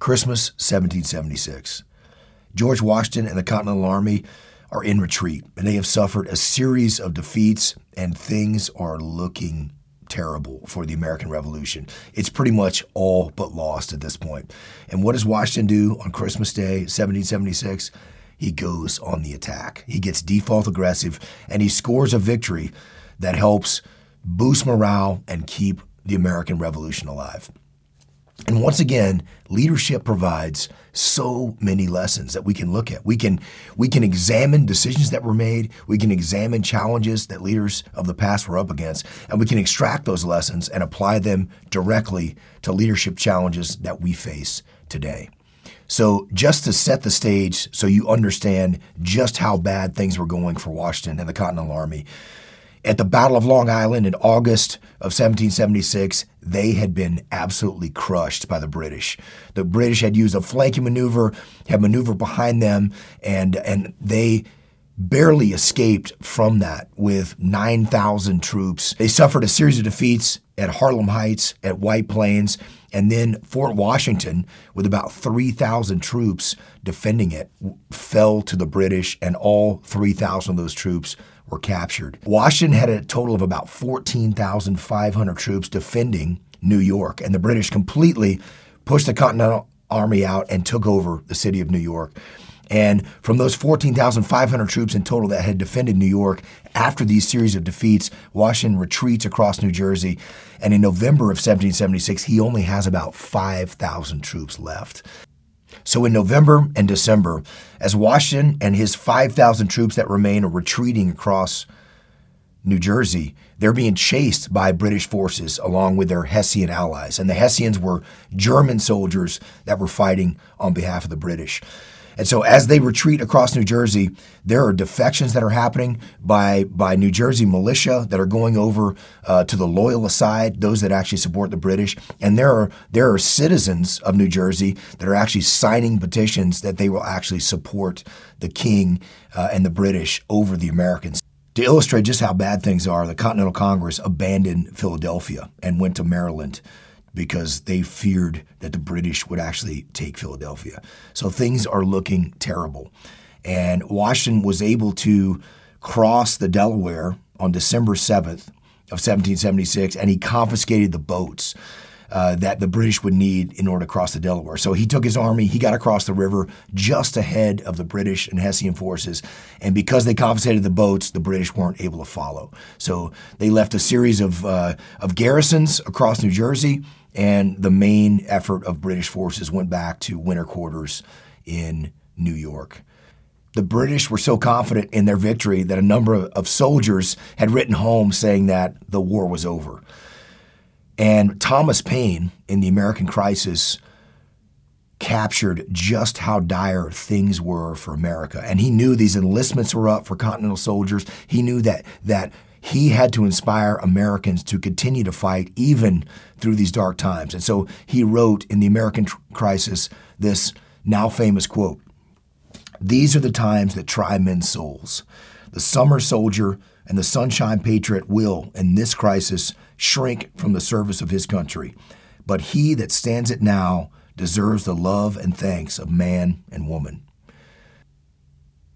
Christmas 1776. George Washington and the Continental Army are in retreat, and they have suffered a series of defeats, and things are looking terrible for the American Revolution. It's pretty much all but lost at this point. And what does Washington do on Christmas Day, 1776? He goes on the attack. He gets default aggressive, and he scores a victory that helps boost morale and keep the American Revolution alive. And once again, leadership provides so many lessons that we can look at. We can we can examine decisions that were made, we can examine challenges that leaders of the past were up against, and we can extract those lessons and apply them directly to leadership challenges that we face today. So, just to set the stage so you understand just how bad things were going for Washington and the Continental Army, at the Battle of Long Island in August of 1776, they had been absolutely crushed by the British. The British had used a flanking maneuver, had maneuvered behind them, and, and they barely escaped from that with 9,000 troops. They suffered a series of defeats at Harlem Heights, at White Plains, and then Fort Washington, with about 3,000 troops defending it, fell to the British, and all 3,000 of those troops were captured. Washington had a total of about 14,500 troops defending New York, and the British completely pushed the Continental Army out and took over the city of New York. And from those 14,500 troops in total that had defended New York, after these series of defeats, Washington retreats across New Jersey. And in November of 1776, he only has about 5,000 troops left. So in November and December, as Washington and his 5,000 troops that remain are retreating across New Jersey, they're being chased by British forces along with their Hessian allies. And the Hessians were German soldiers that were fighting on behalf of the British. And so as they retreat across New Jersey, there are defections that are happening by, by New Jersey militia that are going over uh, to the loyalist side, those that actually support the British. And there are, there are citizens of New Jersey that are actually signing petitions that they will actually support the king uh, and the British over the Americans. To illustrate just how bad things are, the Continental Congress abandoned Philadelphia and went to Maryland because they feared that the British would actually take Philadelphia. So things are looking terrible. And Washington was able to cross the Delaware on December 7th of 1776, and he confiscated the boats uh, that the British would need in order to cross the Delaware. So he took his army, he got across the river just ahead of the British and Hessian forces. And because they confiscated the boats, the British weren't able to follow. So they left a series of, uh, of garrisons across New Jersey and the main effort of British forces went back to winter quarters in New York. The British were so confident in their victory that a number of soldiers had written home saying that the war was over. And Thomas Paine in the American Crisis captured just how dire things were for America. And he knew these enlistments were up for Continental soldiers. He knew that that he had to inspire Americans to continue to fight even through these dark times. And so he wrote in the American Crisis this now famous quote These are the times that try men's souls. The summer soldier and the sunshine patriot will, in this crisis, shrink from the service of his country. But he that stands it now deserves the love and thanks of man and woman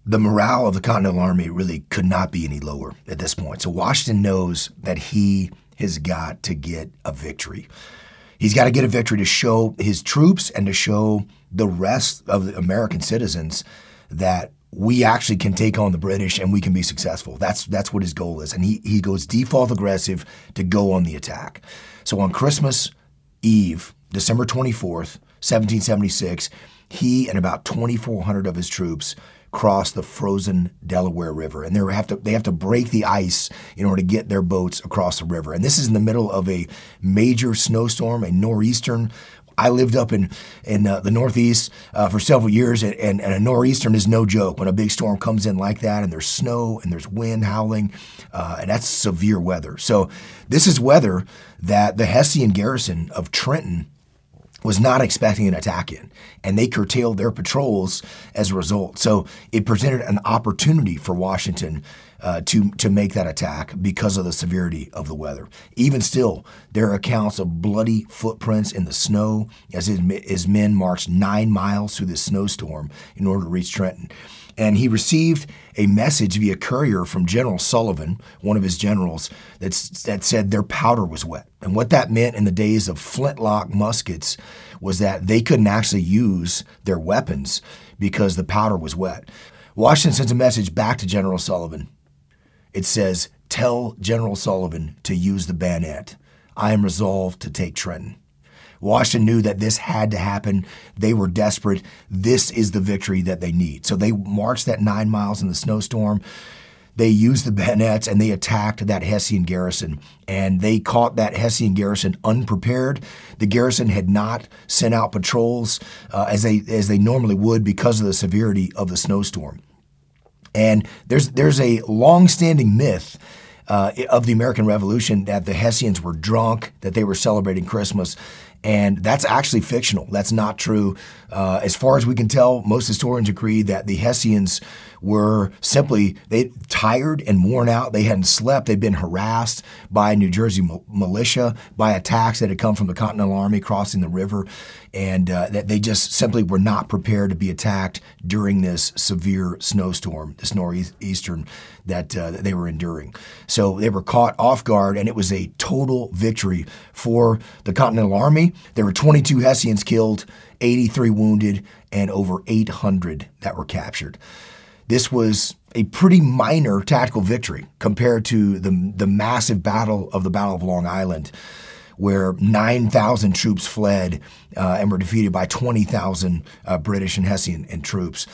the morale of the Continental Army really could not be any lower at this point. So Washington knows that he has got to get a victory. He's got to get a victory to show his troops and to show the rest of the American citizens that we actually can take on the British and we can be successful. That's that's what his goal is. And he, he goes default aggressive to go on the attack. So on Christmas Eve, December 24th, 1776, he and about 2,400 of his troops cross the frozen Delaware River, and they have to they have to break the ice in order to get their boats across the river. And this is in the middle of a major snowstorm, a nor'eastern. I lived up in in uh, the Northeast uh, for several years, and, and, and, a nor'eastern is no joke. When a big storm comes in like that, and there's snow and there's wind howling, uh, and that's severe weather. So this is weather that the Hessian garrison of Trenton was not expecting an attack in, and they curtailed their patrols as a result. So it presented an opportunity for Washington uh, to to make that attack because of the severity of the weather. Even still, there are accounts of bloody footprints in the snow as his, his men marched nine miles through this snowstorm in order to reach Trenton. And he received a message via courier from General Sullivan, one of his generals, that's, that said their powder was wet. And what that meant in the days of flintlock muskets was that they couldn't actually use their weapons because the powder was wet. Washington sends a message back to General Sullivan. It says, Tell General Sullivan to use the bayonet. I am resolved to take Trenton. Washington knew that this had to happen. They were desperate. This is the victory that they need. So they marched that nine miles in the snowstorm. They used the bayonets and they attacked that Hessian garrison. And they caught that Hessian garrison unprepared. The garrison had not sent out patrols uh, as they as they normally would because of the severity of the snowstorm. And there's there's a long-standing myth uh, of the American Revolution that the Hessians were drunk, that they were celebrating Christmas. And that's actually fictional. That's not true. Uh, as far as we can tell, most historians agree that the Hessians were simply they tired and worn out. They hadn't slept. They'd been harassed by New Jersey militia, by attacks that had come from the Continental Army crossing the river, and uh, that they just simply were not prepared to be attacked during this severe snowstorm, this northeastern that, uh, that they were enduring. So they were caught off guard, and it was a total victory for the Continental Army. There were 22 Hessians killed, 83 wounded, and over 800 that were captured. This was a pretty minor tactical victory compared to the, the massive battle of the Battle of Long Island, where 9,000 troops fled uh, and were defeated by 20,000 uh, British and Hessian and troops.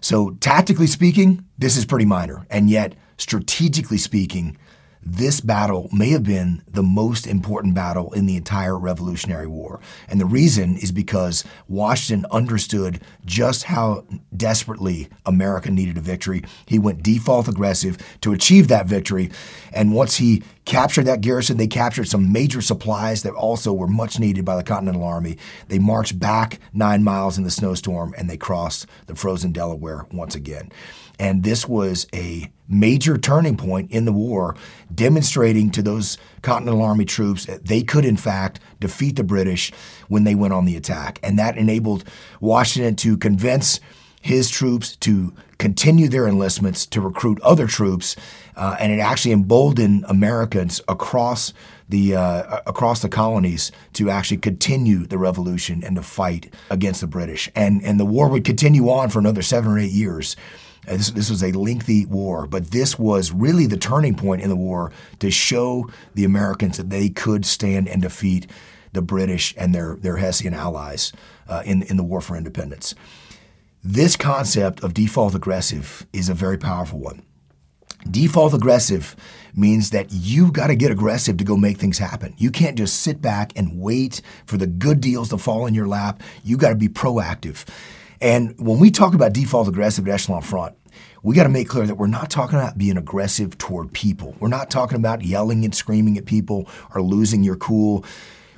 So, tactically speaking, this is pretty minor. And yet, strategically speaking, this battle may have been the most important battle in the entire Revolutionary War. And the reason is because Washington understood just how desperately America needed a victory. He went default aggressive to achieve that victory. And once he captured that garrison, they captured some major supplies that also were much needed by the Continental Army. They marched back nine miles in the snowstorm and they crossed the frozen Delaware once again. And this was a major turning point in the war, demonstrating to those Continental Army troops that they could, in fact, defeat the British when they went on the attack. And that enabled Washington to convince his troops to continue their enlistments, to recruit other troops, uh, and it actually emboldened Americans across the uh, across the colonies to actually continue the revolution and to fight against the British. And and the war would continue on for another seven or eight years. Uh, this, this was a lengthy war, but this was really the turning point in the war to show the Americans that they could stand and defeat the British and their, their Hessian allies uh, in, in the war for independence. This concept of default aggressive is a very powerful one. Default aggressive means that you've got to get aggressive to go make things happen. You can't just sit back and wait for the good deals to fall in your lap. You've got to be proactive. And when we talk about default aggressive at Echelon Front, we got to make clear that we're not talking about being aggressive toward people. We're not talking about yelling and screaming at people or losing your cool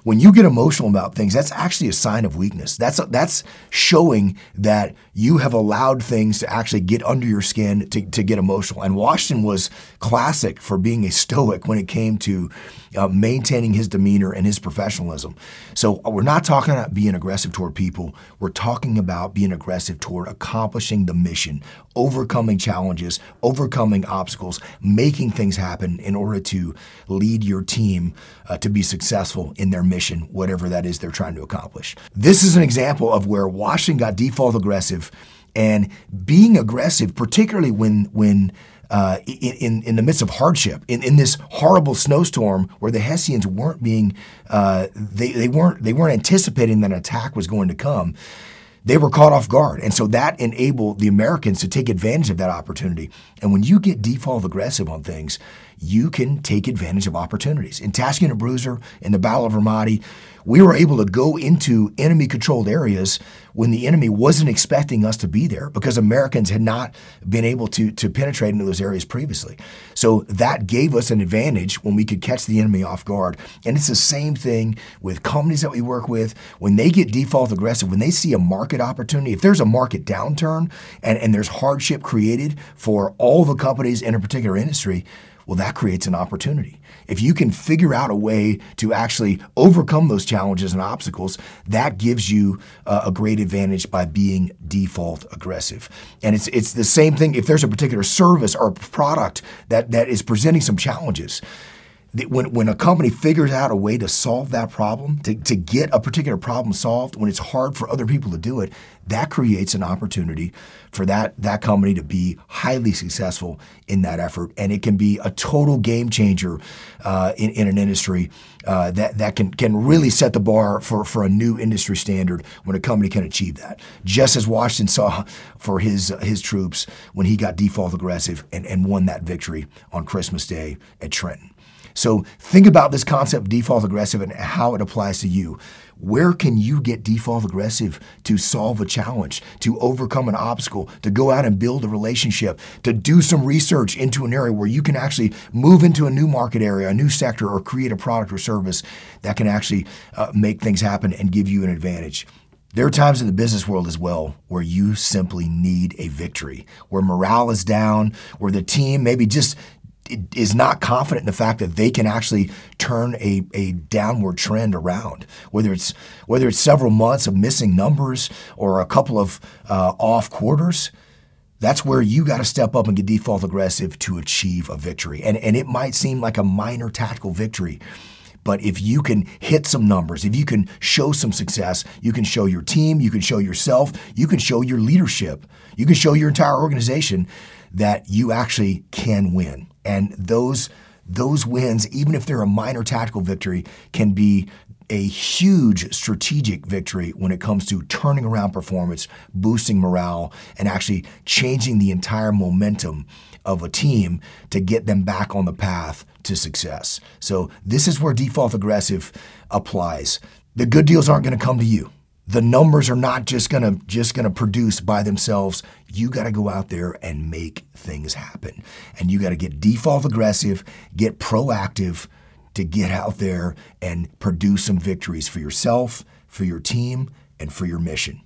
when you get emotional about things, that's actually a sign of weakness. That's that's showing that you have allowed things to actually get under your skin to, to get emotional. And Washington was classic for being a stoic when it came to uh, maintaining his demeanor and his professionalism. So uh, we're not talking about being aggressive toward people. We're talking about being aggressive toward accomplishing the mission, overcoming challenges, overcoming obstacles, making things happen in order to lead your team uh, to be successful in their mission, whatever that is they're trying to accomplish. This is an example of where Washington got default aggressive and being aggressive, particularly when when uh, in, in the midst of hardship, in, in this horrible snowstorm where the Hessians weren't being, uh, they, they, weren't, they weren't anticipating that an attack was going to come. They were caught off guard. And so that enabled the Americans to take advantage of that opportunity. And when you get default aggressive on things, you can take advantage of opportunities. In Task Unit Bruiser, in the Battle of Ramadi, We were able to go into enemy controlled areas when the enemy wasn't expecting us to be there because Americans had not been able to, to penetrate into those areas previously. So that gave us an advantage when we could catch the enemy off guard. And it's the same thing with companies that we work with. When they get default aggressive, when they see a market opportunity, if there's a market downturn and, and there's hardship created for all the companies in a particular industry, well, that creates an opportunity. If you can figure out a way to actually overcome those challenges and obstacles, that gives you uh, a great advantage by being default aggressive. And it's it's the same thing if there's a particular service or product that that is presenting some challenges when, when a company figures out a way to solve that problem, to, to get a particular problem solved, when it's hard for other people to do it, that creates an opportunity for that, that company to be highly successful in that effort. And it can be a total game changer uh, in, in an industry uh, that, that can, can really set the bar for, for a new industry standard when a company can achieve that. Just as Washington saw for his, uh, his troops when he got default aggressive and, and won that victory on Christmas Day at Trenton. So think about this concept default aggressive and how it applies to you. Where can you get default aggressive to solve a challenge, to overcome an obstacle, to go out and build a relationship, to do some research into an area where you can actually move into a new market area, a new sector, or create a product or service that can actually uh, make things happen and give you an advantage? There are times in the business world as well where you simply need a victory, where morale is down, where the team maybe just is not confident in the fact that they can actually turn a, a downward trend around, whether it's whether it's several months of missing numbers or a couple of uh, off quarters. That's where you got to step up and get default aggressive to achieve a victory. And, and it might seem like a minor tactical victory, but if you can hit some numbers, if you can show some success, you can show your team, you can show yourself, you can show your leadership, you can show your entire organization that you actually can win. And those those wins, even if they're a minor tactical victory, can be a huge strategic victory when it comes to turning around performance, boosting morale, and actually changing the entire momentum of a team to get them back on the path to success. So, this is where default aggressive applies. The good deals aren't going to come to you the numbers are not just to just to produce by themselves. You got to go out there and make things happen. And you got to get default aggressive get proactive to get out there and produce some victories for yourself for your team and for your mission